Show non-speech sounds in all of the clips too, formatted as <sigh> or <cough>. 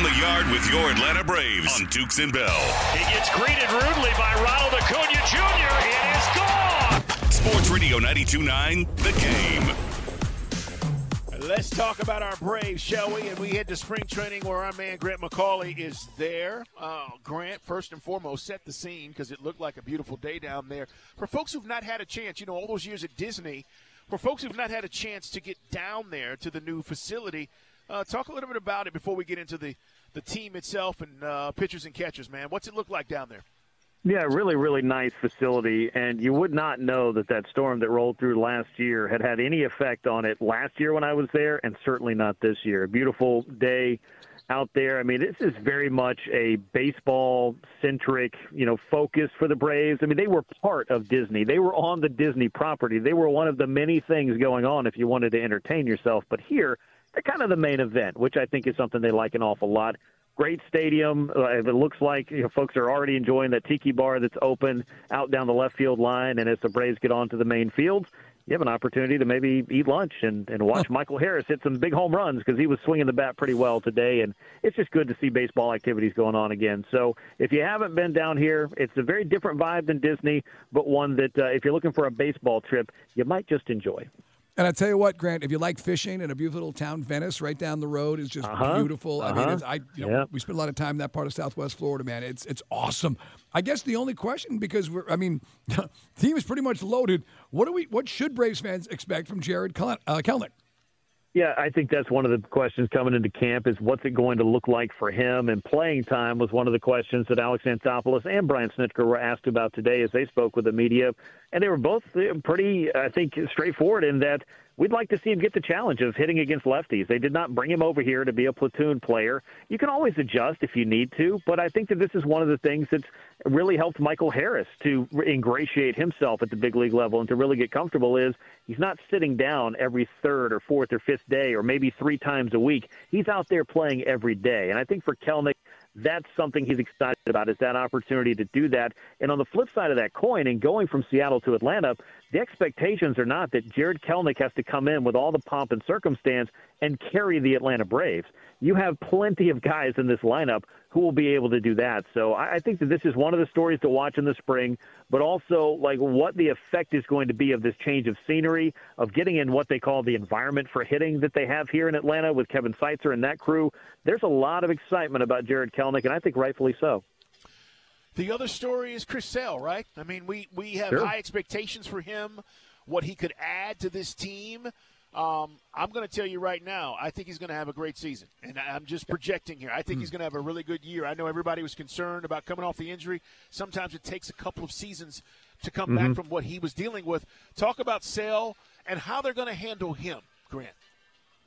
It's time for Around the Yard with your Atlanta Braves on Dukes and Bell. He gets greeted rudely by Ronald Acuna Jr. It is gone. Sports Radio 92.9 The Game. Let's talk about our Braves, shall we? And we head to spring training where our man Grant McAuley is there. Uh, Grant, first and foremost, set the scene because it looked like a beautiful day down there. For folks who've not had a chance, you know, all those years at Disney, for folks who've not had a chance to get down there to the new facility, uh, talk a little bit about it before we get into the, the team itself and uh, pitchers and catchers, man. What's it look like down there? Yeah, really, really nice facility, and you would not know that that storm that rolled through last year had had any effect on it last year when I was there, and certainly not this year. Beautiful day out there. I mean, this is very much a baseball centric, you know, focus for the Braves. I mean, they were part of Disney. They were on the Disney property. They were one of the many things going on if you wanted to entertain yourself. But here, they're kind of the main event, which I think is something they like an awful lot great stadium. Uh, it looks like you know, folks are already enjoying that tiki bar that's open out down the left field line. And as the Braves get onto the main field, you have an opportunity to maybe eat lunch and, and watch Michael Harris hit some big home runs because he was swinging the bat pretty well today. And it's just good to see baseball activities going on again. So if you haven't been down here, it's a very different vibe than Disney, but one that uh, if you're looking for a baseball trip, you might just enjoy. And I tell you what, Grant, if you like fishing in a beautiful little town, Venice, right down the road is just Uh-huh. beautiful. I mean, Uh-huh. it's, I you know, we spend a lot of time in that part of Southwest Florida, man. It's it's awesome. I guess the only question, because we're, I mean, <laughs> the team is pretty much loaded. What do we? What should Braves fans expect from Jared Kel- uh, Kelenic? Yeah, I think that's one of the questions coming into camp is what's it going to look like for him? And playing time was one of the questions that Alex Anthopoulos and Brian Snitker were asked about today as they spoke with the media. And they were both pretty, I think, straightforward in that we'd like to see him get the challenge of hitting against lefties. They did not bring him over here to be a platoon player. You can always adjust if you need to, but I think that this is one of the things that's really helped Michael Harris to ingratiate himself at the big league level and to really get comfortable is he's not sitting down every third or fourth or fifth day or maybe three times a week. He's out there playing every day. And I think for Kelenic, that's something he's excited about is that opportunity to do that. And on the flip side of that coin, and going from Seattle to Atlanta, the expectations are not that Jared Kelenic has to come in with all the pomp and circumstance and carry the Atlanta Braves. You have plenty of guys in this lineup who will be able to do that. So I think that this is one of the stories to watch in the spring, but also like what the effect is going to be of this change of scenery, of getting in what they call the environment for hitting that they have here in Atlanta with Kevin Seitzer and that crew. There's a lot of excitement about Jared Kelenic, and I think rightfully so. The other story is Chris Sale, right? I mean, we, we have Sure. high expectations for him, what he could add to this team. Um, I'm going to tell you right now, I think he's going to have a great season. And I- I'm just projecting here. I think he's going to have a really good year. I know everybody was concerned about coming off the injury. Sometimes it takes a couple of seasons to come back from what he was dealing with. Talk about Sale and how they're going to handle him, Grant.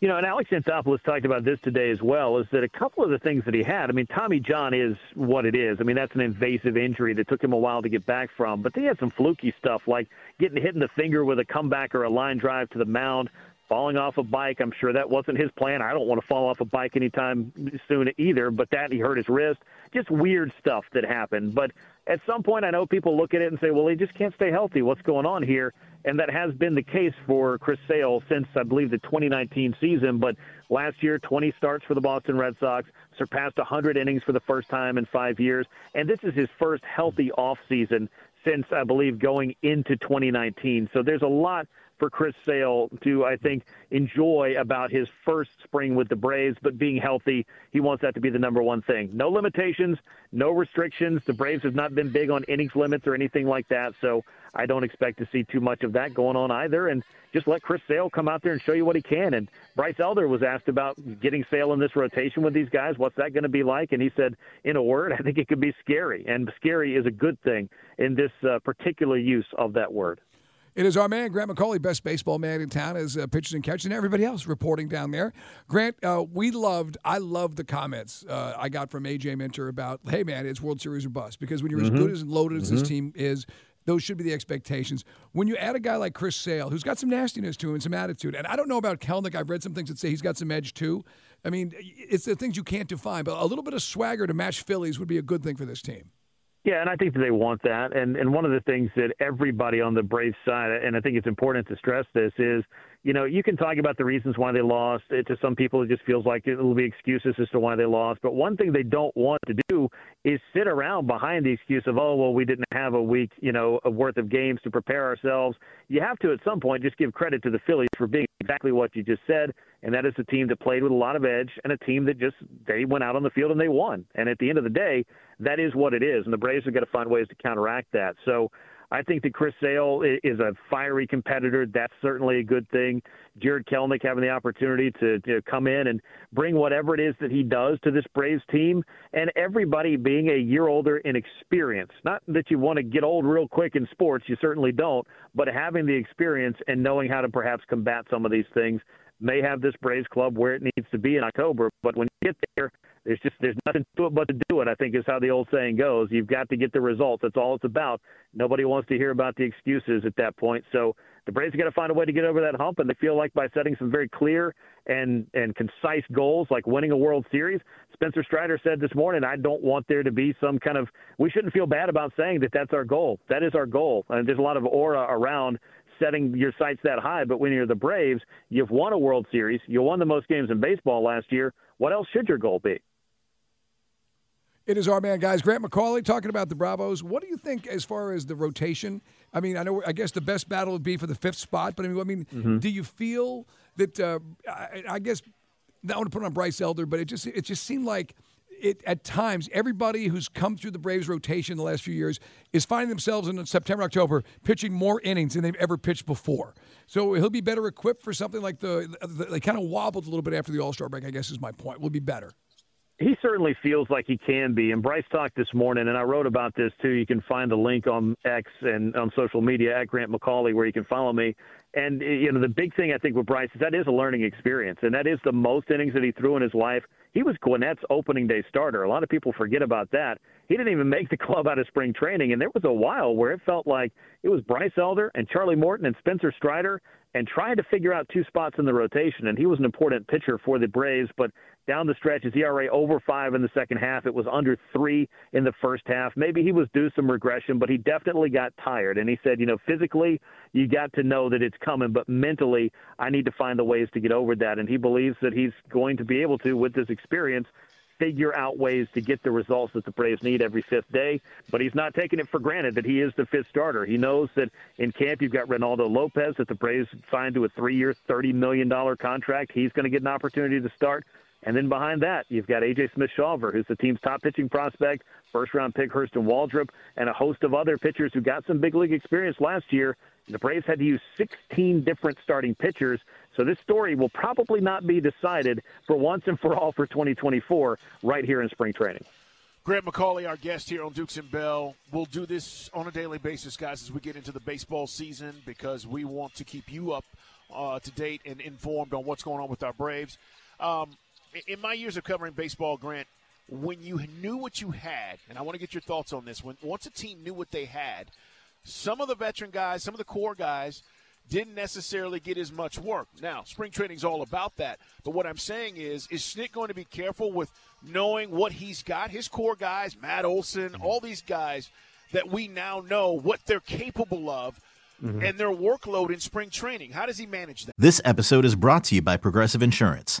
You know, and Alex Anthopoulos talked about this today as well, is that a couple of the things that he had, I mean, Tommy John is what it is. I mean, that's an invasive injury that took him a while to get back from. But he had some fluky stuff like getting hit in the finger with a comeback or a line drive to the mound, falling off a bike. I'm sure that wasn't his plan. I don't want to fall off a bike anytime soon either, but that he hurt his wrist. Just weird stuff that happened. But at some point, I know people look at it and say, well, he just can't stay healthy. What's going on here? And that has been the case for Chris Sale since, I believe, the 2019 season. But last year, 20 starts for the Boston Red Sox, surpassed 100 innings for the first time in five years. And this is his first healthy offseason since, I believe, going into 2019. So there's a lot for Chris Sale to, I think, enjoy about his first spring with the Braves, but being healthy, he wants that to be the number one thing. No limitations, no restrictions. The Braves have not been big on innings limits or anything like that, so I don't expect to see too much of that going on either. And just let Chris Sale come out there and show you what he can. And Bryce Elder was asked about getting Sale in this rotation with these guys. What's that going to be like? And he said, in a word, <laughs> I think it could be scary. And scary is a good thing in this uh, particular use of that word. It is our man, Grant McAuley, best baseball man in town, as uh, pitchers and catchers, and everybody else reporting down there. Grant, uh, we loved, I loved the comments uh, I got from AJ Minter about, hey, man, it's World Series or bust. Because when you're mm-hmm. as good as loaded as mm-hmm. this team is, those should be the expectations. When you add a guy like Chris Sale, who's got some nastiness to him and some attitude, and I don't know about Kelenic, I've read some things that say he's got some edge too. I mean, it's the things you can't define, but a little bit of swagger to match Phillies would be a good thing for this team. Yeah, and I think that they want that. And and one of the things that everybody on the Braves side, and I think it's important to stress this, is you know, you can talk about the reasons why they lost. It, to some people, it just feels like it will be excuses as to why they lost. But one thing they don't want to do is sit around behind the excuse of, oh, well, we didn't have a week, you know, worth of games to prepare ourselves. You have to, at some point, just give credit to the Phillies for being exactly what you just said, and that is a team that played with a lot of edge and a team that just they went out on the field and they won. And at the end of the day, that is what it is, and the Braves have got to find ways to counteract that. So I think that Chris Sale is a fiery competitor. That's certainly a good thing. Jared Kelenic having the opportunity to, to come in and bring whatever it is that he does to this Braves team, and everybody being a year older in experience. Not that you want to get old real quick in sports, you certainly don't, but having the experience and knowing how to perhaps combat some of these things may have this Braves club where it needs to be in October. But when you get there, there's just there's nothing to it but to do it. I think is how the old saying goes. You've got to get the results. That's all it's about. Nobody wants to hear about the excuses at that point. So the Braves got to find a way to get over that hump, and they feel like by setting some very clear and and concise goals, like winning a World Series. Spencer Strider said this morning, "I don't want there to be some kind of. We shouldn't feel bad about saying that that's our goal. That is our goal, and there's a lot of aura around." setting your sights that high, but when you're the Braves, you've won a World Series, you won the most games in baseball last year. What else should your goal be? It is our man, guys. Grant McAuley talking about the Bravos. What do you think as far as the rotation? I mean, I know. I guess the best battle would be for the fifth spot, but I mean, I mean, mm-hmm. do you feel that? Uh, I, I, guess I want to put on Bryce Elder, but it just it just seemed like it at times everybody who's come through the Braves rotation the last few years is finding themselves in September, October pitching more innings than they've ever pitched before. So he'll be better equipped for something like the, the they kind of wobbled a little bit after the All Star break. I guess is my point. Will be better he certainly feels like he can be. And Bryce talked this morning, and I wrote about this too. You can find the link on X and on social media at Grant McAuley, where you can follow me. And eh, you know, the big thing I think with Bryce is that is a learning experience, and that is the most innings that he threw in his life. He was Gwinnett's opening day starter. A lot of people forget about that. He didn't even make the club out of spring training, and there was a while where it felt like it was Bryce Elder and Charlie Morton and Spencer Strider and trying to figure out two spots in the rotation. And he was an important pitcher for the Braves, but down the stretch, his ERA over five in the second half. It was under three in the first half. Maybe he was due some regression, but he definitely got tired. And he said, you know, physically, you got to know that it's coming, but mentally, I need to find the ways to get over that. And he believes that he's going to be able to with this experience figure out ways to get the results that the Braves need every fifth day. But he's not taking it for granted that he is the fifth starter. He knows that in camp you've got Reynaldo Lopez that the Braves signed to a three-year, $30 million contract. He's going to get an opportunity to start. And then behind that, you've got A.J. Smith-Shawver, who's the team's top pitching prospect, first-round pick Hurston Waldrep, and a host of other pitchers who got some big league experience last year. The Braves had to use 16 different starting pitchers so this story will probably not be decided for once and for all for 2024 right here in spring training. Grant McAuley, our guest here on Dukes and Bell. We'll do this on a daily basis, guys, as we get into the baseball season because we want to keep you up uh, to date and informed on what's going on with our Braves. Um, in my years of covering baseball, Grant, when you knew what you had, and I want to get your thoughts on this, when once a team knew what they had, some of the veteran guys, some of the core guys – didn't necessarily get as much work. Now, spring training is all about that. But what I'm saying is, is Snit going to be careful with knowing what he's got? His core guys, Matt Olson, mm-hmm. all these guys that we now know what they're capable of mm-hmm. and their workload in spring training. How does he manage that? This episode is brought to you by Progressive Insurance.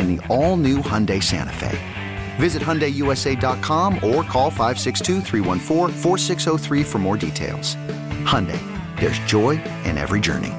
in the all new Hyundai Santa Fe. Visit HyundaiUSA.com or call 562 for more details. Hyundai, there's joy in every journey.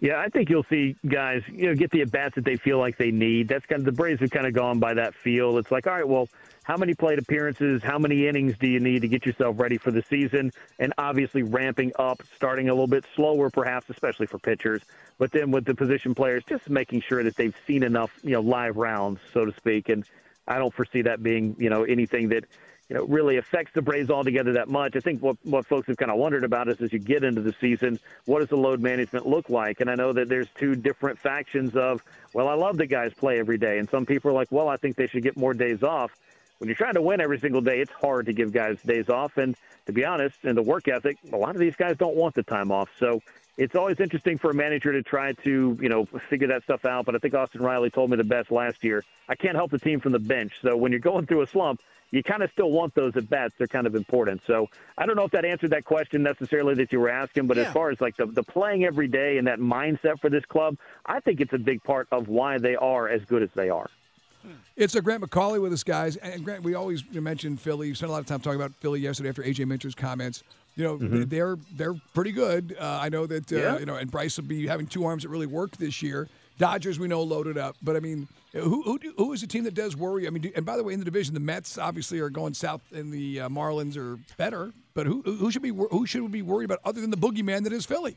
Yeah, I think you'll see guys, you know, get the at bats that they feel like they need. That's kind of the Braves have kind of gone by that feel. It's like, all right, well, how many plate appearances, how many innings do you need to get yourself ready for the season? And obviously ramping up, starting a little bit slower, perhaps, especially for pitchers. But then with the position players, just making sure that they've seen enough, you know, live rounds, so to speak. And I don't foresee that being, you know, anything that you know, really affects the Braves altogether that much. I think what, what folks have kind of wondered about is as you get into the season, what does the load management look like? And I know that there's two different factions of, well, I love the guys play every day. And some people are like, well, I think they should get more days off. When you're trying to win every single day, it's hard to give guys days off. And to be honest, in the work ethic, a lot of these guys don't want the time off. So it's always interesting for a manager to try to, you know, figure that stuff out. But I think Austin Riley told me the best last year. I can't help the team from the bench. So when you're going through a slump, you kind of still want those at bats. They're kind of important. So I don't know if that answered that question necessarily that you were asking, but yeah. as far as like the, the playing every day and that mindset for this club, I think it's a big part of why they are as good as they are. It's a Grant McAuley with us, guys. And Grant, we always mention Philly. You spent a lot of time talking about Philly yesterday after AJ Minter's comments. You know, mm-hmm. they're they're pretty good. Uh, I know that uh, yeah. you know, and Bryce will be having two arms that really work this year. Dodgers, we know, loaded up. But I mean, who who, who is a team that does worry? I mean, do, and by the way, in the division, the Mets obviously are going south, and the uh, Marlins are better. But who who should be who should we be worried about other than the boogeyman that is Philly?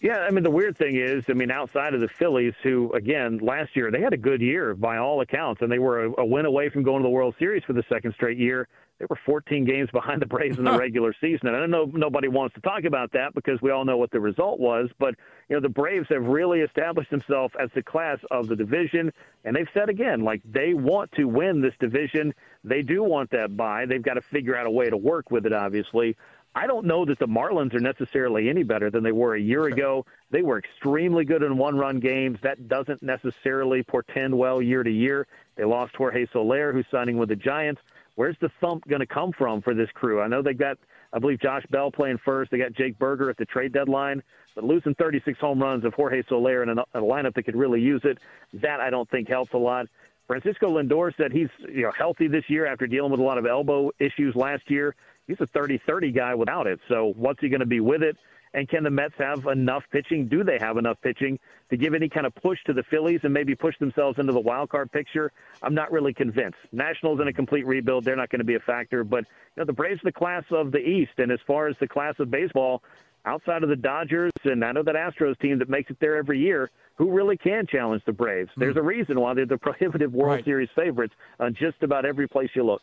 Yeah, I mean the weird thing is, I mean outside of the Phillies, who again last year they had a good year by all accounts, and they were a, a win away from going to the World Series for the second straight year. They were 14 games behind the Braves in the <laughs> regular season, and I don't know nobody wants to talk about that because we all know what the result was. But you know the Braves have really established themselves as the class of the division, and they've said again, like they want to win this division. They do want that bye. They've got to figure out a way to work with it, obviously. I don't know that the Marlins are necessarily any better than they were a year ago. They were extremely good in one run games. That doesn't necessarily portend well year to year. They lost Jorge Soler, who's signing with the Giants. Where's the thump going to come from for this crew? I know they got, I believe, Josh Bell playing first. They got Jake Burger at the trade deadline. But losing 36 home runs of Jorge Soler in a, a lineup that could really use it, that I don't think helps a lot. Francisco Lindor said he's you know healthy this year after dealing with a lot of elbow issues last year he's a 30-30 guy without it. So what's he going to be with it? And can the Mets have enough pitching? Do they have enough pitching to give any kind of push to the Phillies and maybe push themselves into the wild card picture? I'm not really convinced. Nationals in a complete rebuild, they're not going to be a factor. But you know, the Braves are the class of the East, and as far as the class of baseball, outside of the Dodgers and I know that Astros team that makes it there every year, who really can challenge the Braves? There's hmm. a reason why they're the <laughs> prohibitive World right. Series favorites on just about every place you look.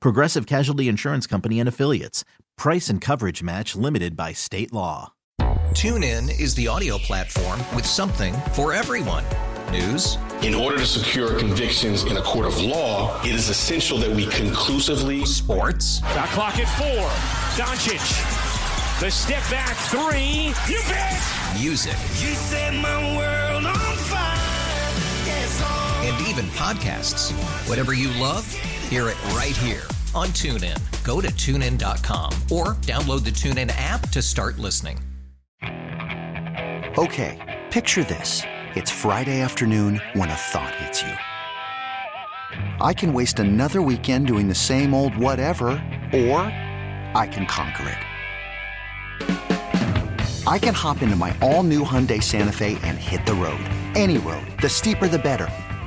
Progressive Casualty Insurance Company and Affiliates. Price and coverage match limited by state law. TuneIn is the audio platform with something for everyone. News. In order to secure convictions in a court of law, it is essential that we conclusively. Sports. Got clock at four. Doncic. The step back three. You bet. Music. You set my world even podcasts. Whatever you love, hear it right here on TuneIn. Go to tunein.com or download the TuneIn app to start listening. Okay, picture this. It's Friday afternoon when a thought hits you. I can waste another weekend doing the same old whatever, or I can conquer it. I can hop into my all new Hyundai Santa Fe and hit the road. Any road. The steeper, the better.